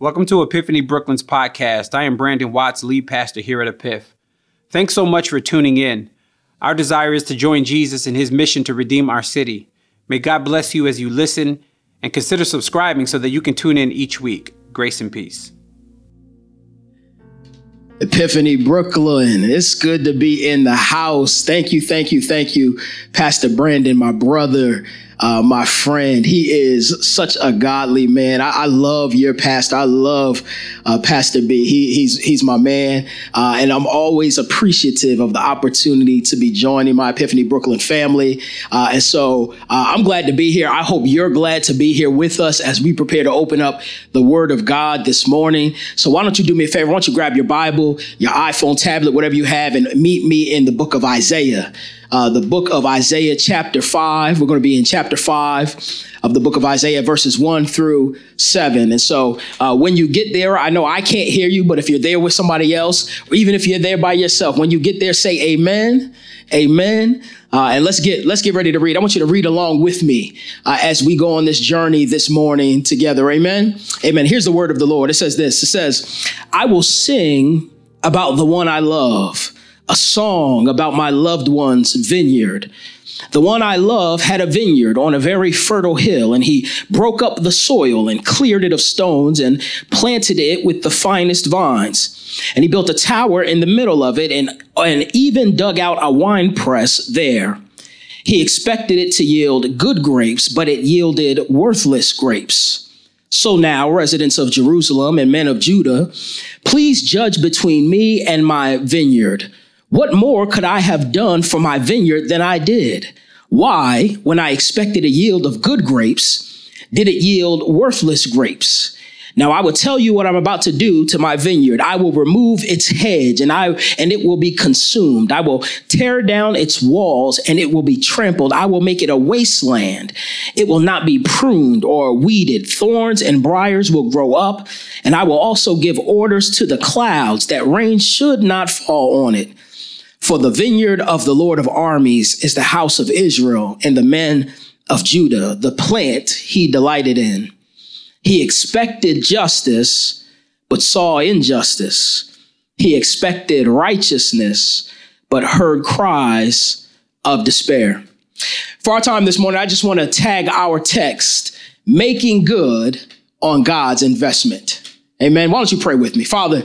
Welcome to Epiphany Brooklyn's podcast. I am Brandon Watts, lead pastor here at Epiph. Thanks so much for tuning in. Our desire is to join Jesus in his mission to redeem our city. May God bless you as you listen and consider subscribing so that you can tune in each week. Grace and peace. Epiphany Brooklyn. It's good to be in the house. Thank you, thank you, thank you, Pastor Brandon, my brother uh, my friend. He is such a godly man. I, I love your pastor. I love uh, Pastor B. He, he's he's my man, uh, and I'm always appreciative of the opportunity to be joining my Epiphany Brooklyn family. Uh, and so uh, I'm glad to be here. I hope you're glad to be here with us as we prepare to open up the Word of God this morning. So why don't you do me a favor? Why don't you grab your Bible, your iPhone, tablet, whatever you have, and meet me in the book of Isaiah uh, the book of Isaiah, chapter 5. We're going to be in chapter 5 of the book of Isaiah, verses 1 through 7. And so uh, when you get there, I know I can't hear you, but if you're there with somebody else, or even if you're there by yourself, when you get there, say amen. Amen. Uh, and let's get let's get ready to read. I want you to read along with me uh, as we go on this journey this morning together. Amen. Amen. Here's the word of the Lord. It says this. It says, "I will sing about the one I love." A song about my loved one's vineyard. The one I love had a vineyard on a very fertile hill, and he broke up the soil and cleared it of stones and planted it with the finest vines. And he built a tower in the middle of it and, and even dug out a wine press there. He expected it to yield good grapes, but it yielded worthless grapes. So now, residents of Jerusalem and men of Judah, please judge between me and my vineyard. What more could I have done for my vineyard than I did? Why, when I expected a yield of good grapes, did it yield worthless grapes? Now I will tell you what I'm about to do to my vineyard. I will remove its hedge and I and it will be consumed. I will tear down its walls and it will be trampled. I will make it a wasteland. It will not be pruned or weeded. Thorns and briars will grow up, and I will also give orders to the clouds that rain should not fall on it. For the vineyard of the Lord of armies is the house of Israel and the men of Judah, the plant he delighted in. He expected justice, but saw injustice. He expected righteousness, but heard cries of despair. For our time this morning, I just want to tag our text, making good on God's investment. Amen. Why don't you pray with me? Father,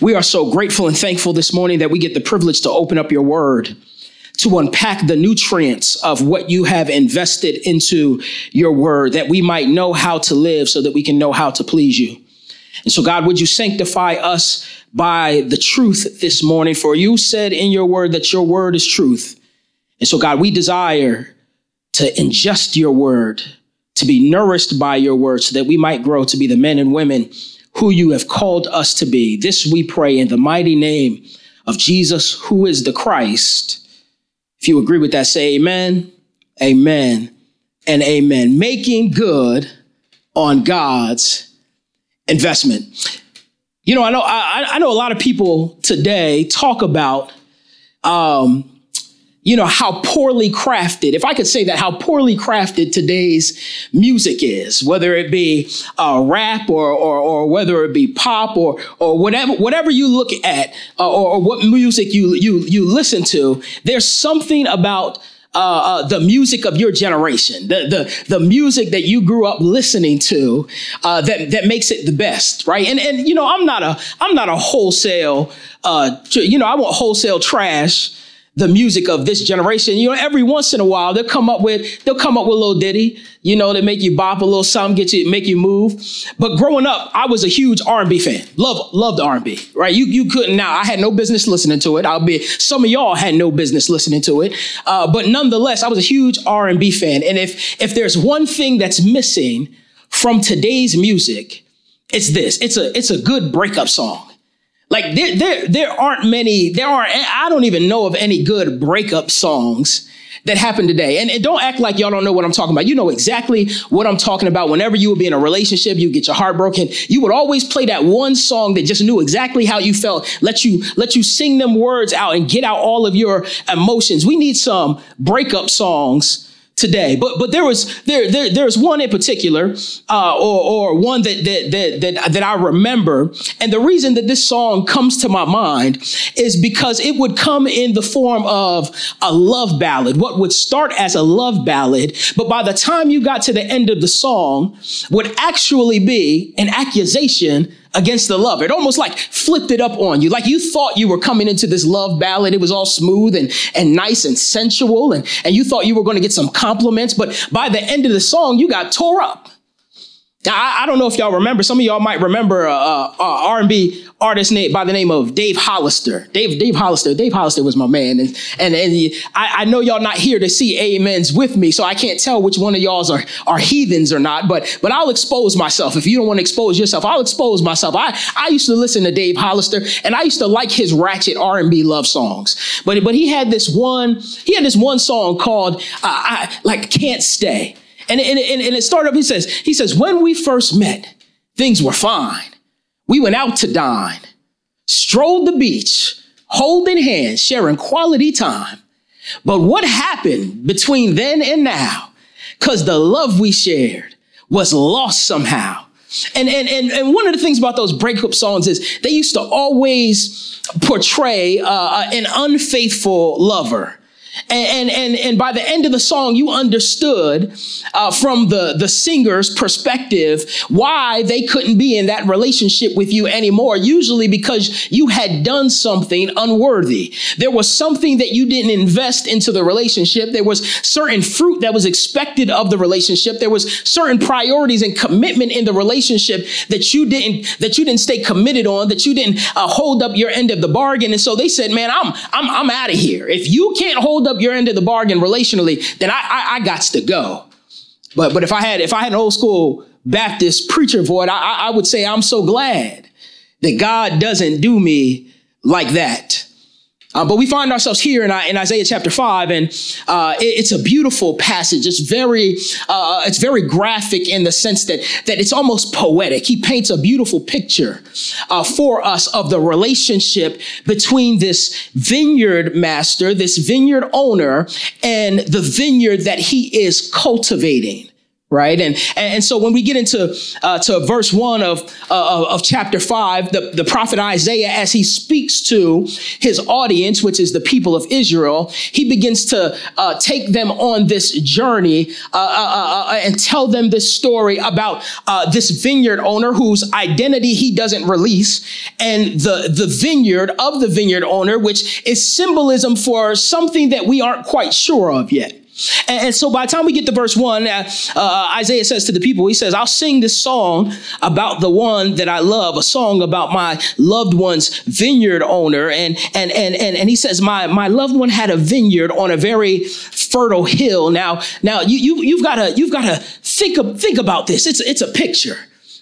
we are so grateful and thankful this morning that we get the privilege to open up your word, to unpack the nutrients of what you have invested into your word, that we might know how to live so that we can know how to please you. And so, God, would you sanctify us by the truth this morning? For you said in your word that your word is truth. And so, God, we desire to ingest your word, to be nourished by your word, so that we might grow to be the men and women who you have called us to be. This we pray in the mighty name of Jesus, who is the Christ. If you agree with that, say amen, amen, and amen. Making good on God's investment. You know, I know I, I know a lot of people today talk about um, you know, how poorly crafted, if I could say that, how poorly crafted today's music is, whether it be uh, rap or, or, or whether it be pop or, or whatever, whatever you look at uh, or, or, what music you, you, you listen to, there's something about uh, uh, the music of your generation, the, the, the music that you grew up listening to, uh, that, that makes it the best, right? And, and, you know, I'm not a, I'm not a wholesale, uh, you know, I want wholesale trash, the music of this generation. You know, every once in a while they'll come up with they'll come up with a little ditty, you know, to make you bop a little something, get you make you move. But growing up, I was a huge R&B fan. Love loved R&B, right? You you couldn't now. I had no business listening to it. I'll be some of y'all had no business listening to it, uh, but nonetheless, I was a huge R&B fan. And if if there's one thing that's missing from today's music, it's this. It's a it's a good breakup song. Like there, there, there aren't many, there aren't, I don't even know of any good breakup songs that happen today. And, and, don't act like y'all don't know what I'm talking about. You know exactly what I'm talking about. Whenever you would be in a relationship, you get your heart broken. You would always play that one song that just knew exactly how you felt. Let you, let you sing them words out and get out all of your emotions. We need some breakup songs today. But but there was there, there there's one in particular, uh, or or one that, that that that that I remember, and the reason that this song comes to my mind is because it would come in the form of a love ballad. What would start as a love ballad, but by the time you got to the end of the song, would actually be an accusation against the love. It almost like flipped it up on you. Like you thought you were coming into this love ballad. It was all smooth and, and nice and sensual. And, and you thought you were going to get some compliments. But by the end of the song, you got tore up. Now, I, I don't know if y'all remember. Some of y'all might remember a, a, a R&B artist by the name of Dave Hollister. Dave Dave Hollister. Dave Hollister was my man, and and, and he, I, I, know y'all not here to see amens with me, so I can't tell which one of y'all's are are heathens or not. But but I'll expose myself. If you don't want to expose yourself, I'll expose myself. I I used to listen to Dave Hollister, and I used to like his ratchet R&B love songs. But but he had this one he had this one song called uh, I like can't stay. And, and, and, and it started up, he says, he says, when we first met, things were fine. We went out to dine, strolled the beach, holding hands, sharing quality time. But what happened between then and now? Because the love we shared was lost somehow. And, and, and, and one of the things about those breakup songs is they used to always portray uh, an unfaithful lover. And, and, and, by the end of the song, you understood uh, from the, the singer's perspective why they couldn't be in that relationship with you anymore. Usually because you had done something unworthy. There was something that you didn't invest into the relationship. There was certain fruit that was expected of the relationship. There was certain priorities and commitment in the relationship that you didn't, that you didn't stay committed on, that you didn't uh, hold up your end of the bargain. And so they said, man, I'm, I'm, I'm out of here. If you can't hold up your end of the bargain relationally, then I, I, I got to go. But, but if I had, if I had an old school Baptist preacher voice, I, I would say I'm so glad that God doesn't do me like that. Uh, but we find ourselves here in, in Isaiah chapter five, and uh, it, it's a beautiful passage. It's very, uh, it's very graphic in the sense that that it's almost poetic. He paints a beautiful picture uh, for us of the relationship between this vineyard master, this vineyard owner, and the vineyard that he is cultivating right? And and so when we get into uh, to verse one of uh, of chapter five the, the prophet isaiah as he speaks to his audience which is the people of israel he begins to uh, take them on this journey uh, uh, uh, and tell them this story about uh this vineyard owner whose identity he doesn't release and the the vineyard of the vineyard owner which is symbolism for something that we aren't quite sure of yet and, and, so by the time we get to verse one, uh, uh, Isaiah says to the people, he says, I'll sing this song about the one that I love, a song about my loved one's vineyard owner. And, and, and, and, and he says, my, my loved one had a vineyard on a very fertile hill. Now, now you, you, you've got to, you've got to think, think about this. It's, it's a picture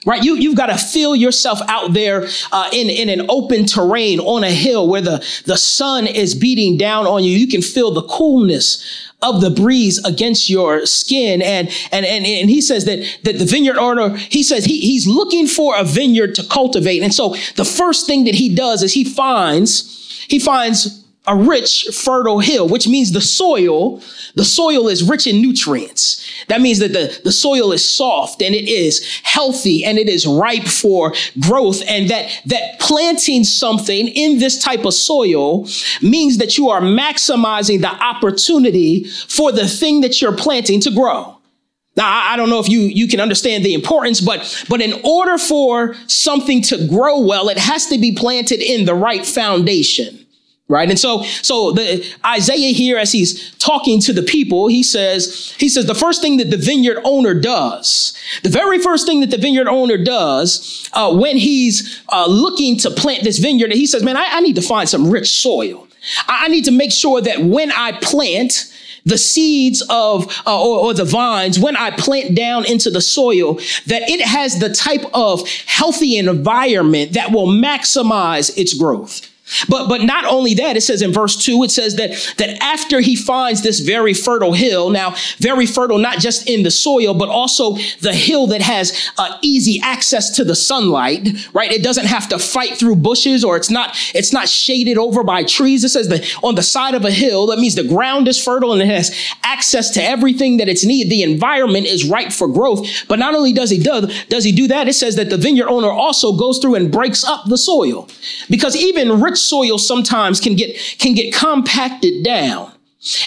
right? You, you've got to feel yourself out there uh, in, in an open terrain on a hill where the, the sun is beating down on you. You can feel the coolness of the breeze against your skin. And, and, and, and he says that, that the vineyard owner, he says he, he's looking for a vineyard to cultivate. And so the first thing that he does is he finds, he finds a rich, fertile hill, which means the soil, the soil is rich in nutrients. That means that the, the soil is soft and it is healthy and it is ripe for growth. And that, that planting something in this type of soil means that you are maximizing the opportunity for the thing that you're planting to grow. Now, I don't know if you, you can understand the importance, but, but in order for something to grow well, it has to be planted in the right foundation. Right. And so, so the Isaiah here, as he's talking to the people, he says, he says, the first thing that the vineyard owner does, the very first thing that the vineyard owner does, uh, when he's uh, looking to plant this vineyard, he says, man, I, I need to find some rich soil. I, I need to make sure that when I plant, the seeds of uh, or, or, the vines when i plant down into the soil that it has the type of healthy environment that will maximize its growth But but not only that, it says in verse 2, it says that that after he finds this very fertile hill, now very fertile not just in the soil, but also the hill that has uh, easy access to the sunlight, right? It doesn't have to fight through bushes or it's not it's not shaded over by trees. It says that on the side of a hill, that means the ground is fertile and it has access to everything that it's needed. The environment is ripe for growth. But not only does he do does he do that, it says that the vineyard owner also goes through and breaks up the soil. Because even rich soil sometimes can get, can get compacted down.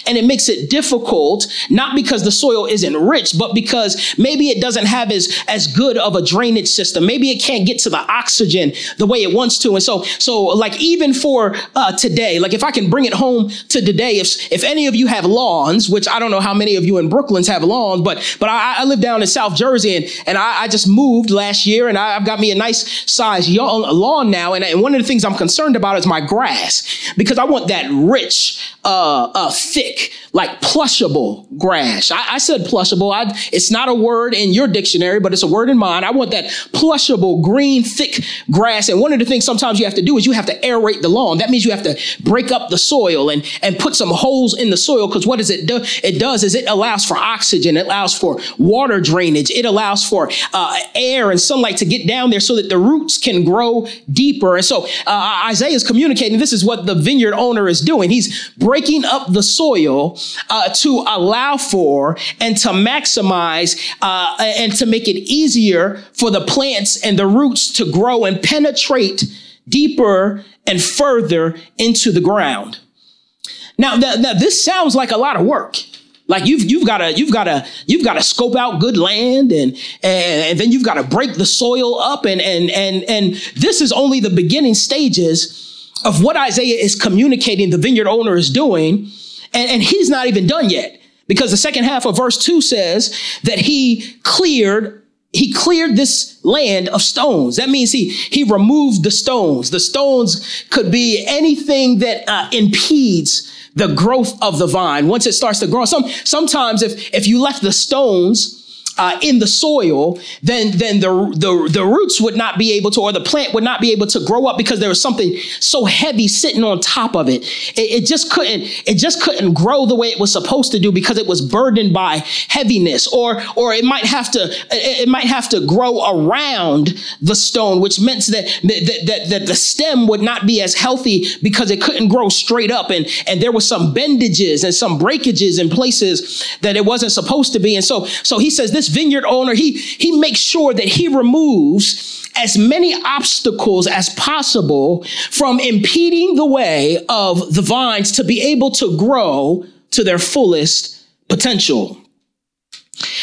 And it makes it difficult, not because the soil isn't rich, but because maybe it doesn't have as, as good of a drainage system. Maybe it can't get to the oxygen the way it wants to. And so, so like even for uh, today, like if I can bring it home to today, if, if any of you have lawns, which I don't know how many of you in Brooklands have lawns, but, but I, I live down in South Jersey and, and I, I just moved last year and I, have got me a nice size lawn now. And, and one of the things I'm concerned about is my grass because I want that rich, uh, uh, thick, like plushable grass. I, I said plushable. I, it's not a word in your dictionary, but it's a word in mine. I want that plushable, green, thick grass. And one of the things sometimes you have to do is you have to aerate the lawn. That means you have to break up the soil and, and put some holes in the soil. Because what does it do? It does is it allows for oxygen. It allows for water drainage. It allows for uh, air and sunlight to get down there so that the roots can grow deeper. And so uh, Isaiah is communicating this is what the vineyard owner is doing. He's breaking up the soil uh, to allow for and to maximize uh, and to make it easier for the plants and the roots to grow and penetrate deeper and further into the ground. Now, th- th- this sounds like a lot of work. Like you've you've got to you've got to you've got to scope out good land and, and and then you've got to break the soil up and and and and this is only the beginning stages of what Isaiah is communicating the vineyard owner is doing and, and he's not even done yet because the second half of verse 2 says that he cleared he cleared this land of stones. That means he he removed the stones. The stones could be anything that uh, impedes the growth of the vine. Once it starts to grow, some sometimes if if you left the stones uh, in the soil, then then the, the the roots would not be able to, or the plant would not be able to grow up because there was something so heavy sitting on top of it. It, it just couldn't it just couldn't grow the way it was supposed to do because it was burdened by heaviness, or or it might have to it, it might have to grow around the stone, which meant that that, that that the stem would not be as healthy because it couldn't grow straight up, and and there was some bendages and some breakages in places that it wasn't supposed to be, and so so he says this vineyard owner, he, he makes sure that he removes as many obstacles as possible from impeding the way of the vines to be able to grow to their fullest potential.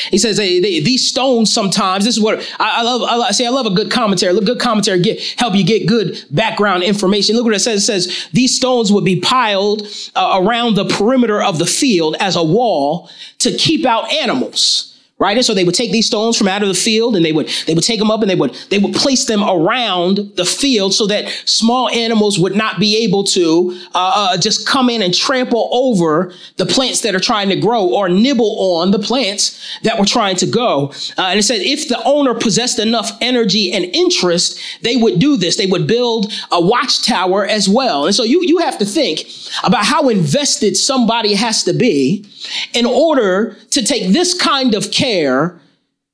He says they, these stones sometimes. This is what I, I love. I say I love a good commentary. A good commentary get help you get good background information. Look what it says. It says these stones would be piled uh, around the perimeter of the field as a wall to keep out animals right? And so they would take these stones from out of the field and they would they would take them up and they would they would place them around the field so that small animals would not be able to uh, uh, just come in and trample over the plants that are trying to grow or nibble on the plants that were trying to go. Uh, and it said if the owner possessed enough energy and interest, they would do this. They would build a watchtower as well. And so you you have to think about how invested somebody has to be in order to take this kind of care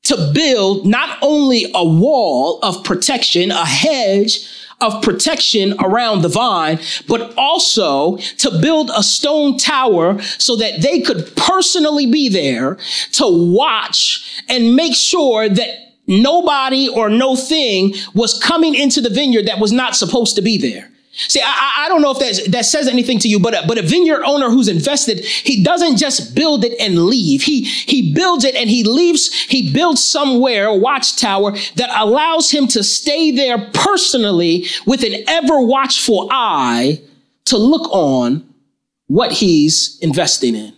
to build not only a wall of protection, a hedge of protection around the vine, but also to build a stone tower so that they could personally be there to watch and make sure that nobody or no thing was coming into the vineyard that was not supposed to be there. See, I, I don't know if that, that says anything to you, but a, but a vineyard owner who's invested, he doesn't just build it and leave. He, he builds it and he leaves, he builds somewhere, a watchtower that allows him to stay there personally with an ever watchful eye to look on what he's investing in.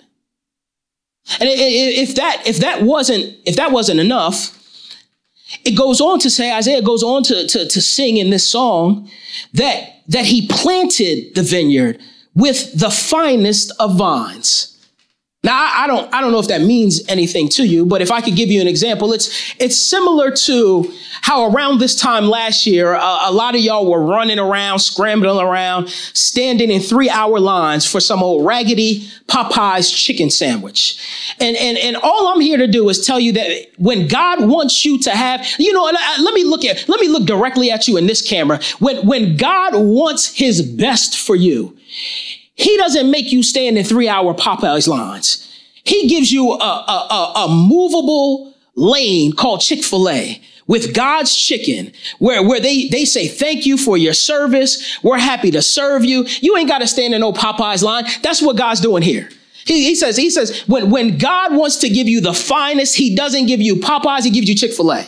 And if that, if that wasn't, if that wasn't enough, it goes on to say, Isaiah goes on to, to, to sing in this song that that he planted the vineyard with the finest of vines. Now, I, I, don't, I don't know if that means anything to you, but if I could give you an example, it's, it's similar to how around this time last year, a lot of y'all were running around, scrambling around, standing in three hour lines for some old raggedy Popeye's chicken sandwich. And, and, and all I'm here to do is tell you that when God wants you to have, you know, let me look at, let me look directly at you in this camera. When, when God wants his best for you, he doesn't make you stand in three hour Popeyes lines. He gives you a, a, a, a movable lane called Chick fil A with God's chicken, where, where they, they say, thank you for your service. We're happy to serve you. You ain't got to stand in no Popeyes line. That's what God's doing here. He, he says, he says, when, when God wants to give you the finest, he doesn't give you Popeyes, he gives you Chick fil A.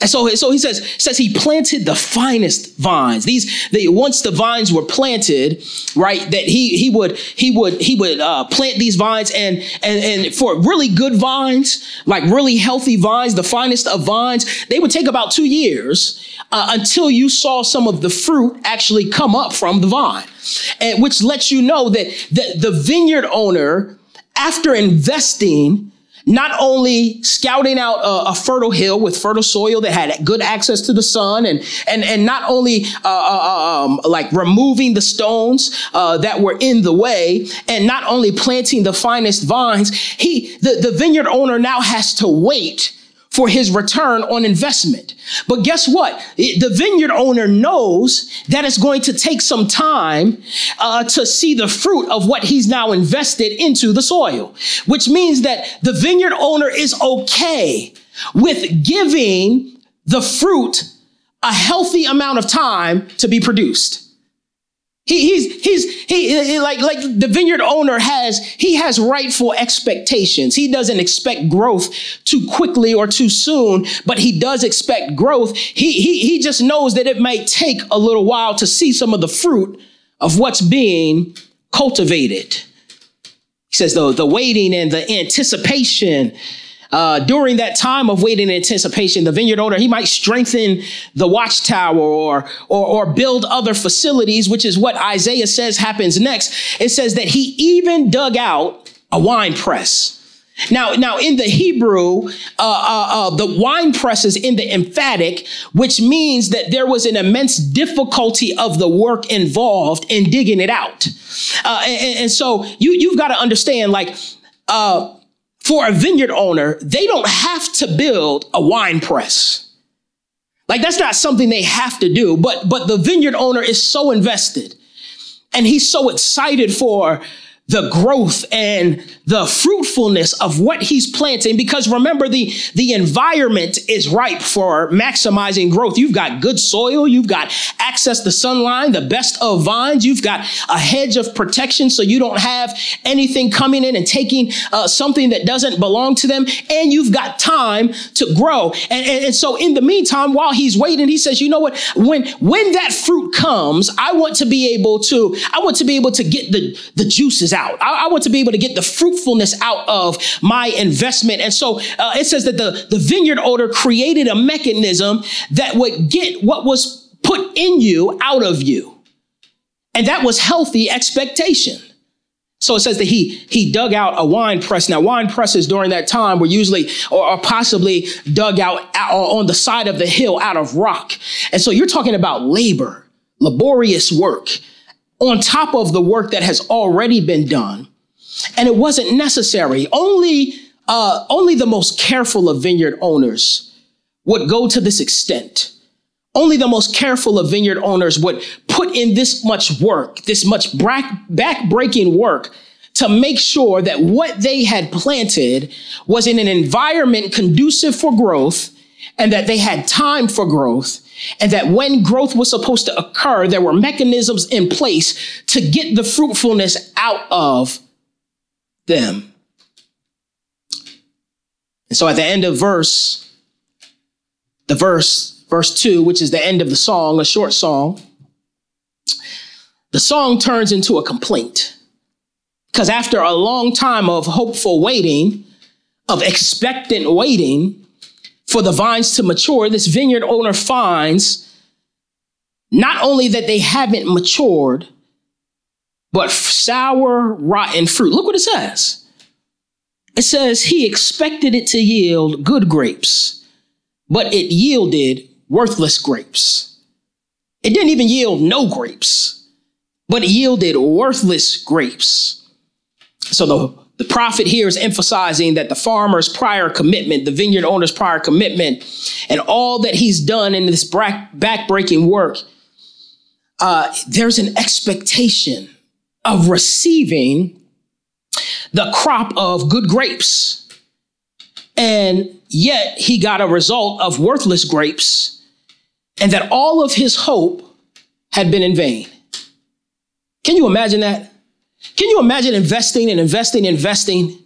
And so, so he says, says he planted the finest vines. These, they, once the vines were planted, right, that he, he would, he would, he would, uh, plant these vines and, and, and for really good vines, like really healthy vines, the finest of vines, they would take about two years, uh, until you saw some of the fruit actually come up from the vine. And which lets you know that, that the vineyard owner, after investing not only scouting out a, a, fertile hill with fertile soil that had good access to the sun and and and not only uh, uh, uh, um, like removing the stones uh, that were in the way and not only planting the finest vines he the, the vineyard owner now has to wait for his return on investment. But guess what? The vineyard owner knows that it's going to take some time uh, to see the fruit of what he's now invested into the soil, which means that the vineyard owner is okay with giving the fruit a healthy amount of time to be produced. He, he's, he's, he, like, like the vineyard owner has, he has rightful expectations. He doesn't expect growth too quickly or too soon, but he does expect growth. He, he, he just knows that it might take a little while to see some of the fruit of what's being cultivated. He says, the, the waiting and the anticipation uh, during that time of waiting and anticipation, the vineyard owner, he might strengthen the watchtower or, or, or build other facilities, which is what Isaiah says happens next. It says that he even dug out a wine press. Now, now in the Hebrew, uh, uh, uh, the wine press is in the emphatic, which means that there was an immense difficulty of the work involved in digging it out. Uh, and, and, so you, you've got to understand, like, uh, for a vineyard owner, they don't have to build a wine press. Like that's not something they have to do, but but the vineyard owner is so invested and he's so excited for the growth and the fruitfulness of what he's planting. Because remember the the environment is ripe for maximizing growth. You've got good soil you've got access to sunlight the best of vines you've got a hedge of protection so you don't have anything coming in and taking uh, something that doesn't belong to them. And you've got time to grow. And, and, and so in the meantime while he's waiting he says you know what? When when that fruit comes i want to be able to i want to be able to get the the juices out. I, I, want to be able to get the fruitfulness out of my investment. And so uh, it says that the, the vineyard owner created a mechanism that would get what was put in you out of you. And that was healthy expectation. So it says that he he dug out a wine press. Now, wine presses during that time were usually or, or, possibly dug out on the side of the hill out of rock. And so you're talking about labor, laborious work on top of the work that has already been done. And it wasn't necessary. Only, uh, only the most careful of vineyard owners would go to this extent. Only the most careful of vineyard owners would put in this much work, this much back-breaking work to make sure that what they had planted was in an environment conducive for growth and that they had time for growth and that when growth was supposed to occur, there were mechanisms in place to get the fruitfulness out of them. And so at the end of verse, the verse, verse two, which is the end of the song, a short song, the song turns into a complaint. Because after a long time of hopeful waiting, of expectant waiting, for the vines to mature, this vineyard owner finds not only that they haven't matured, but sour, rotten fruit. Look what it says. it says he expected it to yield good grapes, but it yielded worthless grapes. It didn't even yield no grapes, but it yielded worthless grapes. So the, the prophet here is emphasizing that the farmer's prior commitment, the vineyard owner's prior commitment, and all that he's done in this back-breaking work, uh, there's an expectation of receiving the crop of good grapes. And yet he got a result of worthless grapes, and that all of his hope had been in vain. Can you imagine that? Can you imagine investing and investing, and investing,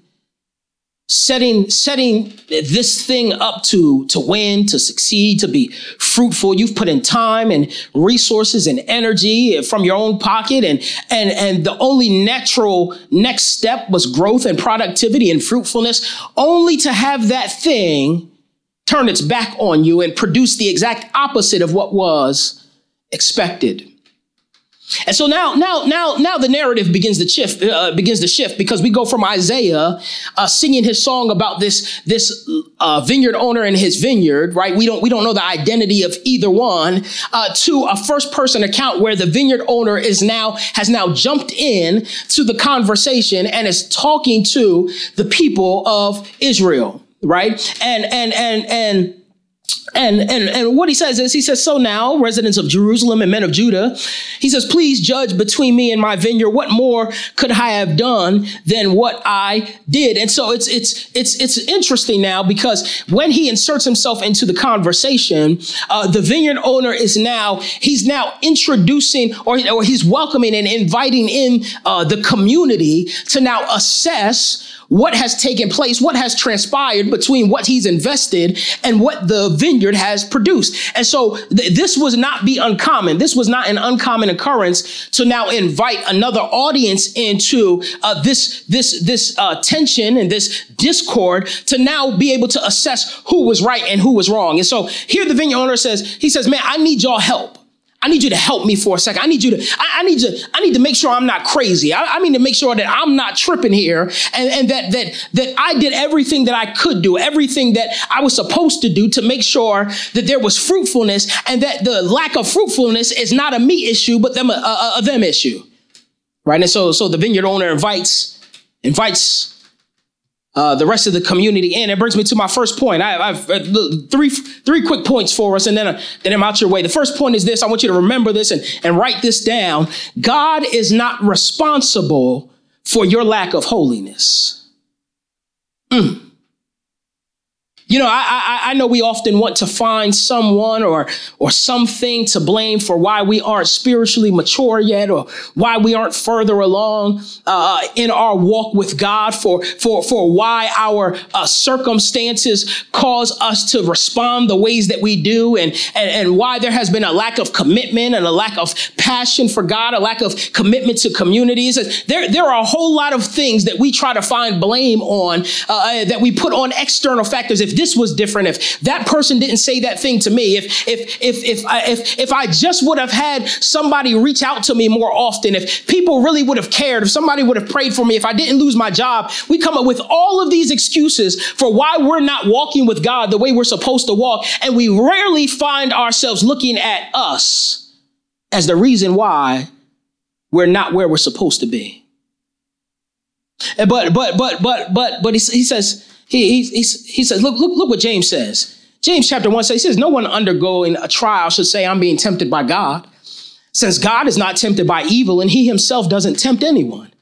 setting setting this thing up to to win to succeed to be fruitful? You've put in time and resources and energy from your own pocket and and and the only natural next step was growth and productivity and fruitfulness only to have that thing turn its back on you and produce the exact opposite of what was expected and so now, now, now, now the narrative begins to shift, uh, begins to shift because we go from Isaiah uh, singing his song about this this uh, vineyard owner and his vineyard, right? We don't we don't know the identity of either one uh, to a first person account where the vineyard owner is now has now jumped in to the conversation and is talking to the people of Israel, right? And and and and and, and, and what he says is, he says, So now, residents of Jerusalem and men of Judah, he says, Please judge between me and my vineyard. What more could I have done than what I did? And so it's, it's, it's, it's interesting now because when he inserts himself into the conversation, uh, the vineyard owner is now, he's now introducing or, or he's welcoming and inviting in uh, the community to now assess what has taken place, what has transpired between what he's invested and what the vineyard has produced. And so th- this was not be uncommon. This was not an uncommon occurrence to now invite another audience into uh, this this this uh, tension and this discord to now be able to assess who was right and who was wrong. And so here the vineyard owner says, he says, man, I need y'all help. I need you to help me for a second. I need you to, I, I need to, I need to make sure I'm not crazy. I, I, need to make sure that I'm not tripping here and, and that, that, that I did everything that I could do, everything that I was supposed to do to make sure that there was fruitfulness and that the lack of fruitfulness is not a me issue, but them, a, a, a them issue. Right. And so, so the vineyard owner invites, invites uh, the rest of the community in. It brings me to my first point. I, have uh, three three quick points for us, and then uh, then I'm out your way. The first point is this: I want you to remember this and, and write this down. God is not responsible for your lack of holiness. Mm. You know, I, I, I, know we often want to find someone or, or something to blame for why we aren't spiritually mature yet or why we aren't further along uh, in our walk with God, for, for, for why our uh, circumstances cause us to respond the ways that we do, and, and, and why there has been a lack of commitment and a lack of passion for God, a lack of commitment to communities. There, there are a whole lot of things that we try to find blame on, uh, that we put on external factors. If this was different, if that person didn't say that thing to me, if if if if I, if if I just would have had somebody reach out to me more often, if people really would have cared, if somebody would have prayed for me, if I didn't lose my job, we come up with all of these excuses for why we're not walking with God the way we're supposed to walk, and we rarely find ourselves looking at us as the reason why we're not where we're supposed to be. But but but but but but he, he says he, he, he says, look, look, look what James says. James chapter 1 says, he says, No one undergoing a trial should say, I'm being tempted by God, since God is not tempted by evil and he himself doesn't tempt anyone.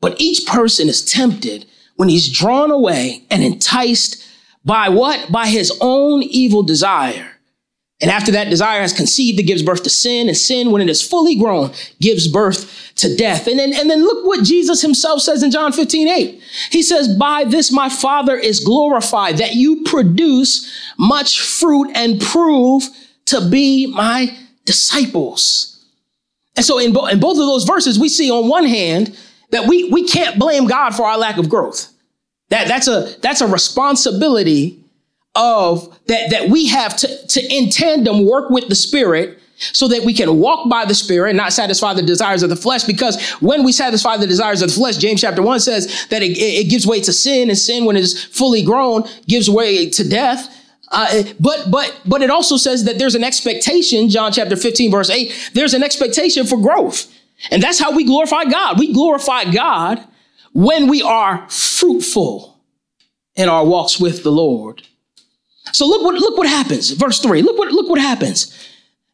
But each person is tempted when he's drawn away and enticed by what? By his own evil desire. And after that desire has conceived, it gives birth to sin, and sin, when it is fully grown, gives birth to death. And then, and then look what Jesus himself says in John 15, 8. He says, By this my Father is glorified, that you produce much fruit and prove to be my disciples. And so in, bo- in both of those verses, we see on one hand that we, we can't blame God for our lack of growth. That, that's a, that's a responsibility of that, that we have to, to in tandem work with the spirit so that we can walk by the Spirit and not satisfy the desires of the flesh. Because when we satisfy the desires of the flesh, James chapter 1 says that it, it gives way to sin, and sin, when it is fully grown, gives way to death. Uh, but but but it also says that there's an expectation, John chapter 15, verse 8, there's an expectation for growth. And that's how we glorify God. We glorify God when we are fruitful in our walks with the Lord. So look what look what happens. Verse 3. Look what look what happens.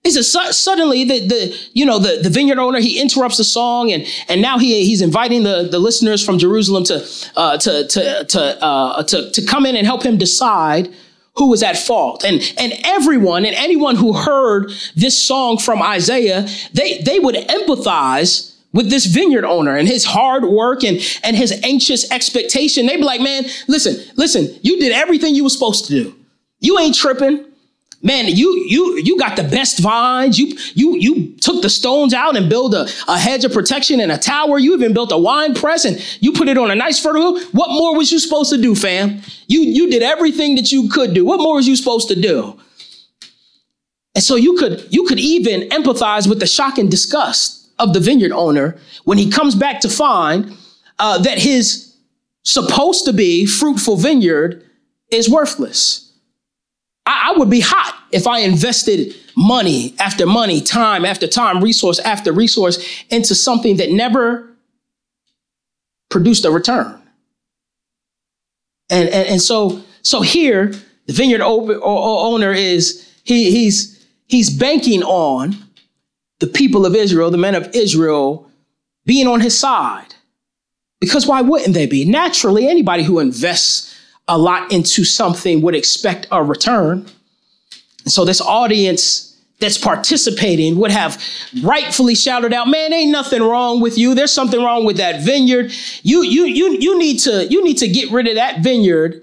He says suddenly the, the you know the, the vineyard owner he interrupts the song and and now he he's inviting the, the listeners from Jerusalem to uh, to to to, uh, to to come in and help him decide who was at fault. And, and everyone and anyone who heard this song from Isaiah, they, they would empathize with this vineyard owner and his hard work and, and his anxious expectation. They'd be like, man, listen, listen, you did everything you were supposed to do. You ain't tripping. Man, you you you got the best vines. You you you took the stones out and built a, a hedge of protection and a tower. You even built a wine press and you put it on a nice fertile. What more was you supposed to do, fam? You you did everything that you could do. What more was you supposed to do? And so you could you could even empathize with the shock and disgust of the vineyard owner when he comes back to find uh, that his supposed to be fruitful vineyard is worthless. I, I would be hot if I invested money after money, time after time, resource after resource into something that never produced a return. And, and, and so, so here, the vineyard owner is, he, he's, he's banking on the people of Israel, the men of Israel, being on his side. Because why wouldn't they be? Naturally, anybody who invests a lot into something would expect a return. And so this audience that's participating would have rightfully shouted out, man, ain't nothing wrong with you. There's something wrong with that vineyard. You, you, you, you need to, you need to get rid of that vineyard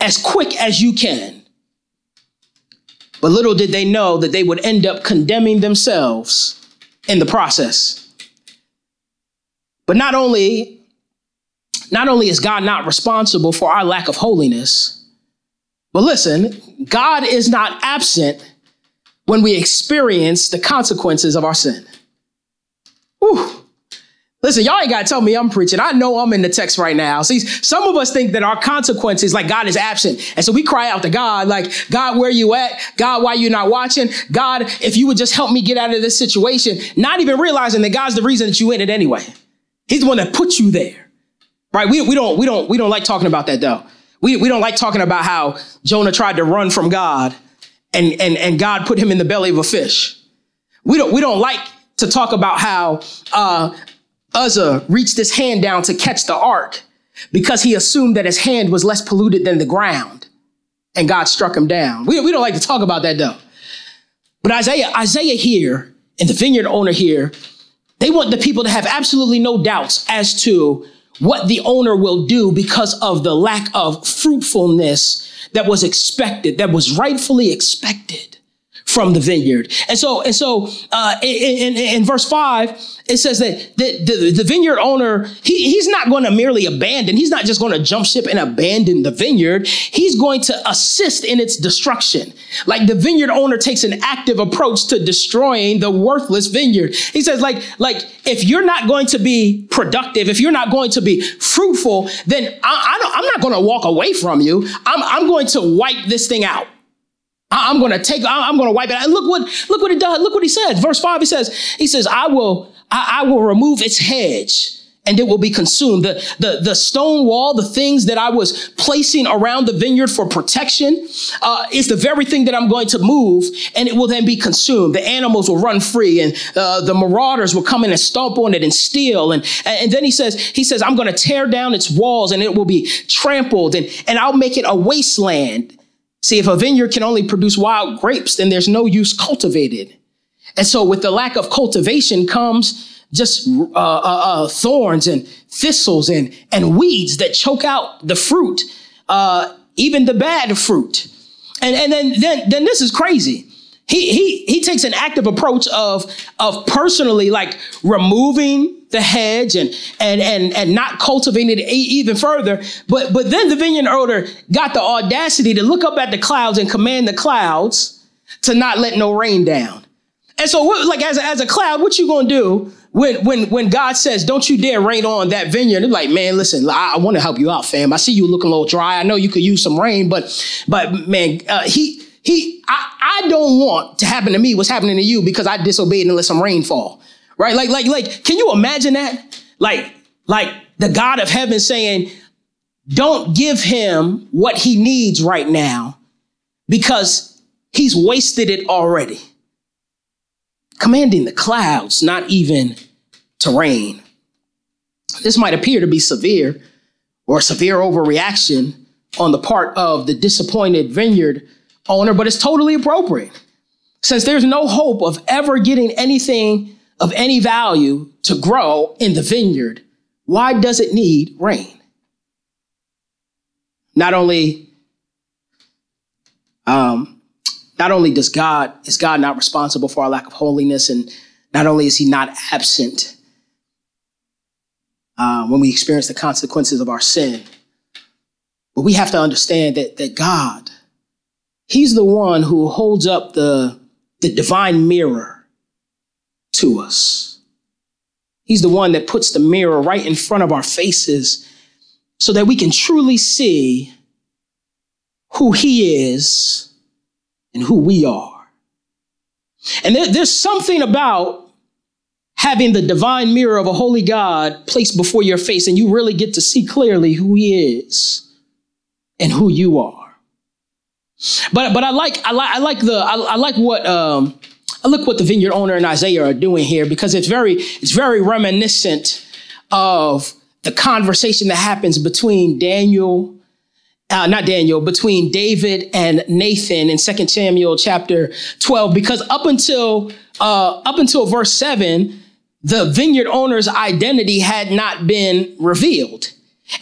as quick as you can. But little did they know that they would end up condemning themselves in the process. But not only not only is God not responsible for our lack of holiness, but listen, God is not absent when we experience the consequences of our sin. Whew. Listen, y'all ain't got to tell me I'm preaching. I know I'm in the text right now. See, some of us think that our consequences, like God is absent. And so we cry out to God, like, God, where you at? God, why you not watching? God, if you would just help me get out of this situation, not even realizing that God's the reason that you in it anyway. He's the one that put you there. Right? We, we don't we don't we don't like talking about that though. We, we don't like talking about how Jonah tried to run from God and, and, and God put him in the belly of a fish. We don't, we don't like to talk about how uh, Uzzah reached his hand down to catch the ark because he assumed that his hand was less polluted than the ground and God struck him down. We, we don't like to talk about that though. But Isaiah, Isaiah here and the vineyard owner here, they want the people to have absolutely no doubts as to what the owner will do because of the lack of fruitfulness that was expected, that was rightfully expected from the vineyard. And so, and so, uh, in, in, in, verse five, it says that the, the, the vineyard owner, he, he's not going to merely abandon. He's not just going to jump ship and abandon the vineyard. He's going to assist in its destruction. Like the vineyard owner takes an active approach to destroying the worthless vineyard. He says, like, like if you're not going to be productive, if you're not going to be fruitful, then I, I am not going to walk away from you. I'm, I'm going to wipe this thing out. I'm going to take, I'm going to wipe it. And look what, look what it does. Look what he says. Verse five, he says, he says, I will, I, I will remove its hedge and it will be consumed. The, the, the stone wall, the things that I was placing around the vineyard for protection, uh, is the very thing that I'm going to move, and it will then be consumed. The animals will run free, and uh, the marauders will come in and stomp on it and steal. And, and then he says, he says, I'm going to tear down its walls, and it will be trampled, and, and I'll make it a wasteland. See, if a vineyard can only produce wild grapes, then there's no use cultivated. And so with the lack of cultivation comes just uh, uh, uh, thorns and thistles and, and weeds that choke out the fruit, uh, even the bad fruit. And, and then, then, then this is crazy. He, he, he takes an active approach of, of personally like removing the hedge and, and, and, and not cultivating it even further. But, but then the vineyard owner got the audacity to look up at the clouds and command the clouds to not let no rain down. And so, what, like as a, as a cloud, what you gonna do when when when God says, "Don't you dare rain on that vineyard"? They're like, man, listen, I, I want to help you out, fam. I see you looking a little dry. I know you could use some rain, but but man, uh, he he, I, I don't want to happen to me what's happening to you because I disobeyed and let some rain fall, right? Like like like, can you imagine that? Like like the God of heaven saying, "Don't give him what he needs right now because he's wasted it already." commanding the clouds not even to rain. This might appear to be severe or severe overreaction on the part of the disappointed vineyard owner, but it's totally appropriate. Since there's no hope of ever getting anything of any value to grow in the vineyard, why does it need rain? Not only um, not only does God is God not responsible for our lack of holiness, and not only is He not absent uh, when we experience the consequences of our sin, but we have to understand that that God, He's the one who holds up the the divine mirror to us. He's the one that puts the mirror right in front of our faces so that we can truly see who He is and who we are. And there, there's something about having the divine mirror of a holy God placed before your face, and you really get to see clearly who He is and who you are. But but I like I like I like the I, I like what um, I look what the vineyard owner and Isaiah are doing here because it's very it's very reminiscent of the conversation that happens between Daniel uh, not Daniel, between David and Nathan in 2 Samuel chapter 12, because up until uh, up until verse 7, the vineyard owner's identity had not been revealed.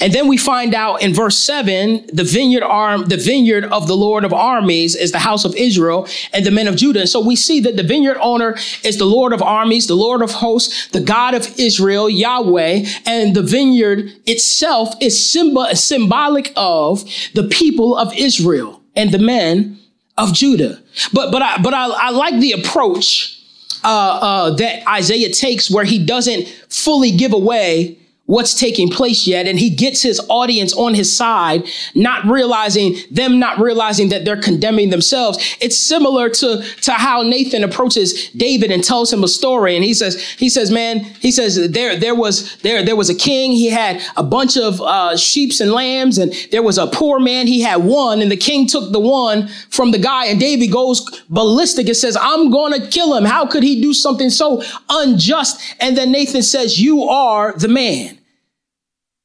And then we find out in verse seven, the vineyard arm, the vineyard of the Lord of armies is the house of Israel and the men of Judah. And so we see that the vineyard owner is the Lord of armies, the Lord of hosts, the God of Israel, Yahweh, and the vineyard itself is symbol, symbolic of the people of Israel and the men of Judah. But, but I, but I, I like the approach, uh, uh, that Isaiah takes where he doesn't fully give away what's taking place yet. And he gets his audience on his side, not realizing them, not realizing that they're condemning themselves. It's similar to, to how Nathan approaches David and tells him a story. And he says, he says, man, he says there, there was, there, there was a king. He had a bunch of, uh, sheeps and lambs and there was a poor man. He had one and the king took the one from the guy and David goes ballistic and says, I'm going to kill him. How could he do something so unjust? And then Nathan says, you are the man.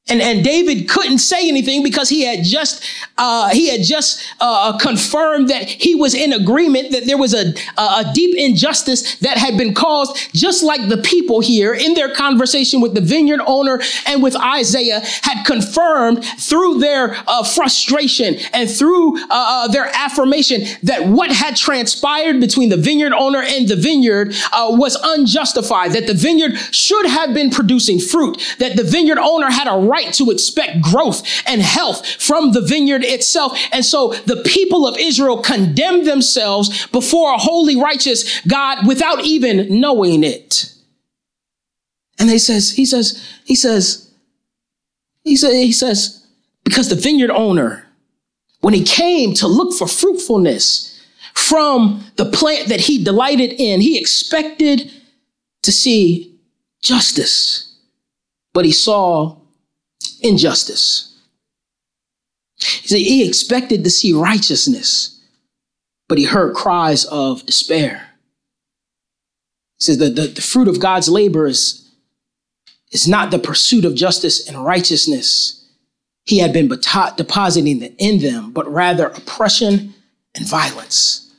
And, and David couldn't say anything because he had just uh, he had just uh, confirmed that he was in agreement that there was a, a deep injustice that had been caused, just like the people here in their conversation with the vineyard owner and with Isaiah had confirmed through their uh, frustration and through uh, uh, their affirmation that what had transpired between the vineyard owner and the vineyard uh, was unjustified, that the vineyard should have been producing fruit, that the vineyard owner had a right to expect growth and health from the vineyard itself. And so the people of Israel condemned themselves before a holy, righteous God without even knowing it. And he says, he says, he says, he says, he says, because the vineyard owner, when he came to look for fruitfulness from the plant that he delighted in, he expected to see justice, but he saw injustice. He said he expected to see righteousness, but he heard cries of despair. He says that the, the fruit of God's labor is, is not the pursuit of justice and righteousness he had been depositing in them, but rather oppression and violence.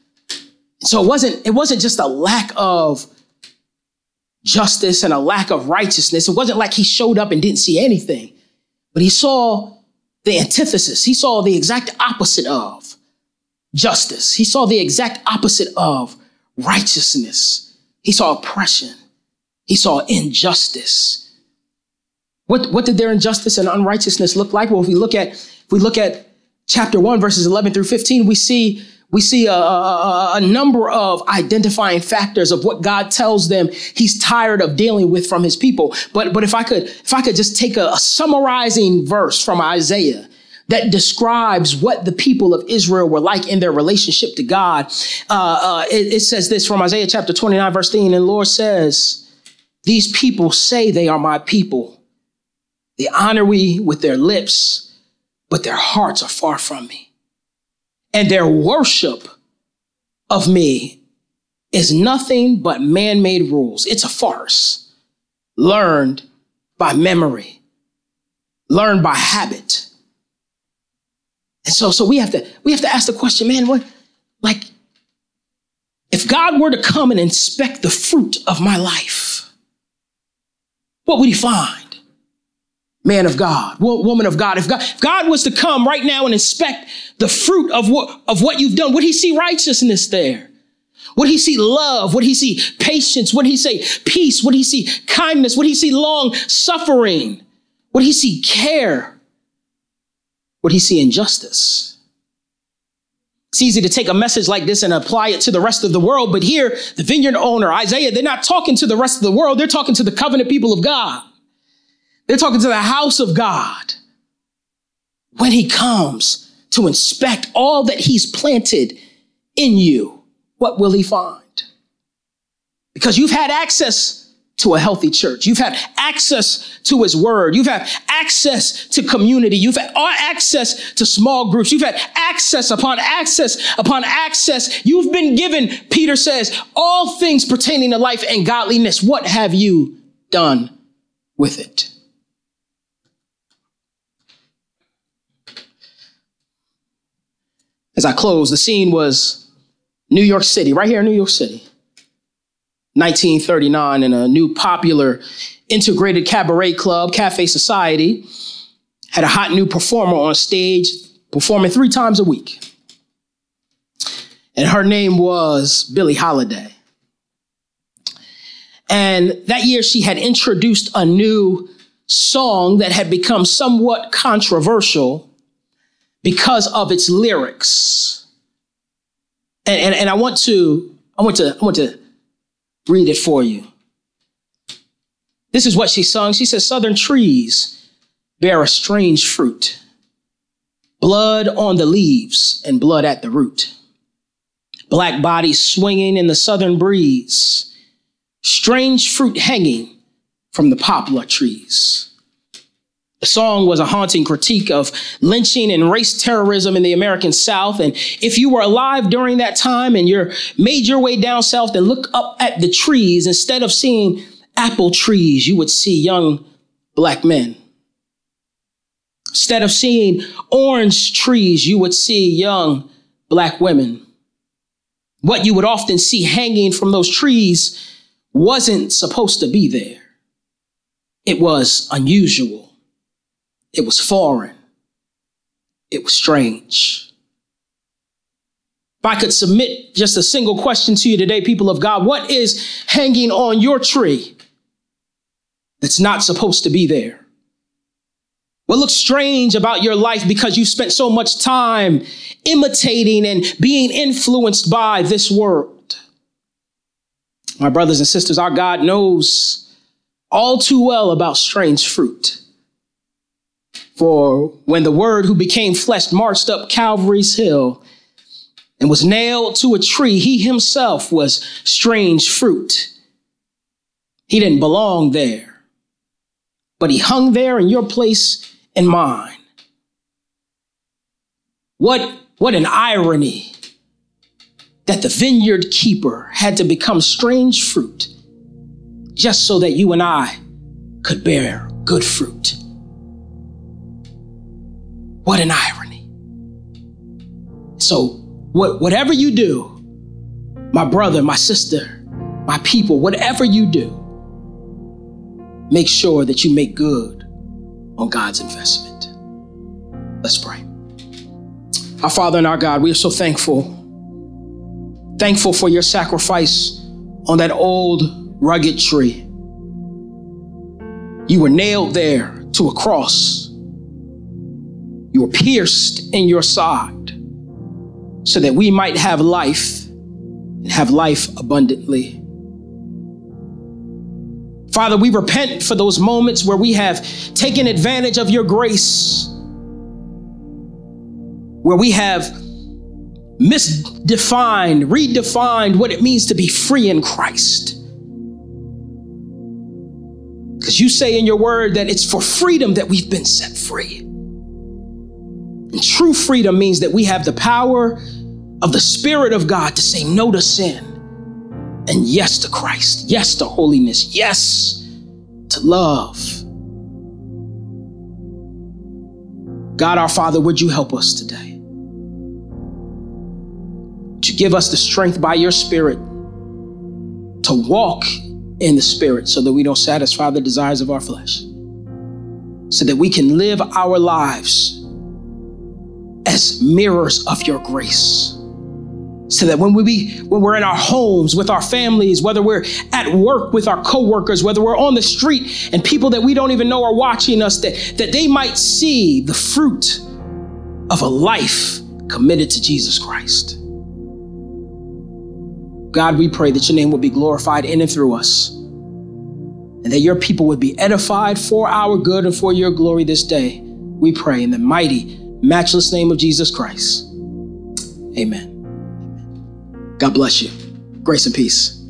so it wasn't, it wasn't just a lack of justice and a lack of righteousness. It wasn't like he showed up and didn't see anything. But he saw the antithesis. He saw the exact opposite of justice. He saw the exact opposite of righteousness. He saw oppression. He saw injustice. What, what did their injustice and unrighteousness look like? Well, if we look at if we look at chapter 1 verses 11 through 15, we see We see a, a, a, number of identifying factors of what God tells them he's tired of dealing with from his people. But, but if I could, if I could just take a, a summarizing verse from Isaiah that describes what the people of Israel were like in their relationship to God, uh, uh, it, it says this from Isaiah chapter 29, verse 10, and the Lord says, these people say they are my people. They honor me with their lips, but their hearts are far from me and their worship of me is nothing but man made rules. It's a farce learned by memory, learned by habit. And so, so we have to we have to ask the question, man, what like if God were to come and inspect the fruit of my life, what would he find? Man of God, woman of God. If God, if God was to come right now and inspect the fruit of what, of what you've done, would he see righteousness there? Would he see love? Would he see patience? Would he say peace? Would he see kindness? Would he see long suffering? Would he see care? Would he see injustice? It's easy to take a message like this and apply it to the rest of the world, but here, the vineyard owner, Isaiah, they're not talking to the rest of the world. They're talking to the covenant people of God. They're talking to the house of God. When he comes to inspect all that he's planted in you, what will he find? Because you've had access to a healthy church. You've had access to his word. You've had access to community. You've had access to small groups. You've had access upon access upon access. You've been given, Peter says, all things pertaining to life and godliness. What have you done with it? As I close, the scene was New York City, right here in New York City. 1939 in a new popular integrated cabaret club, Cafe Society, had a hot new performer on stage performing three times a week. And her name was Billie Holiday. And that year she had introduced a new song that had become somewhat controversial because of its lyrics. And, and, and I want to, I want to, I want to read it for you. This is what she sung. She says, Southern trees bear a strange fruit, blood on the leaves and blood at the root. Black bodies swinging in the southern breeze, strange fruit hanging from the poplar trees. The song was a haunting critique of lynching and race terrorism in the American South. And if you were alive during that time and you made your way down south and look up at the trees, instead of seeing apple trees, you would see young black men. Instead of seeing orange trees, you would see young black women. What you would often see hanging from those trees wasn't supposed to be there. It was unusual. It was foreign. It was strange. If I could submit just a single question to you today, people of God, what is hanging on your tree that's not supposed to be there? What looks strange about your life because you spent so much time imitating and being influenced by this world? My brothers and sisters, our God knows all too well about strange fruit. For when the Word who became flesh marched up Calvary's hill and was nailed to a tree, he himself was strange fruit. He didn't belong there, but he hung there in your place and mine. What, what an irony that the vineyard keeper had to become strange fruit just so that you and I could bear good fruit. What an irony. So, what, whatever you do, my brother, my sister, my people, whatever you do, make sure that you make good on God's investment. Let's pray. Our Father and our God, we are so thankful. Thankful for your sacrifice on that old rugged tree. You were nailed there to a cross you were pierced in your side. so that we might have life and have life abundantly. Father, we repent for those moments where we have taken advantage of your grace, where we have misdefined, redefined what it means to be free in Christ. Because you say in your word that it's for freedom that we've been set free. True freedom means that we have the power of the Spirit of God to say no to sin and yes to Christ, yes to holiness, yes to love. God our Father, would you help us today? Would you give us the strength by your Spirit to walk in the Spirit so that we don't satisfy the desires of our flesh? So that we can live our lives as mirrors of your grace so that when we be, when we're in our homes with our families, whether we're at work with our coworkers, whether we're on the street and people that we don't even know are watching us, that, that they might see the fruit of a life committed to Jesus Christ. God, we pray that your name would be glorified in and through us, and that your people would be edified for our good and for your glory this day. We pray in the mighty, matchless name of Jesus Christ. Amen. God bless you. Grace and peace.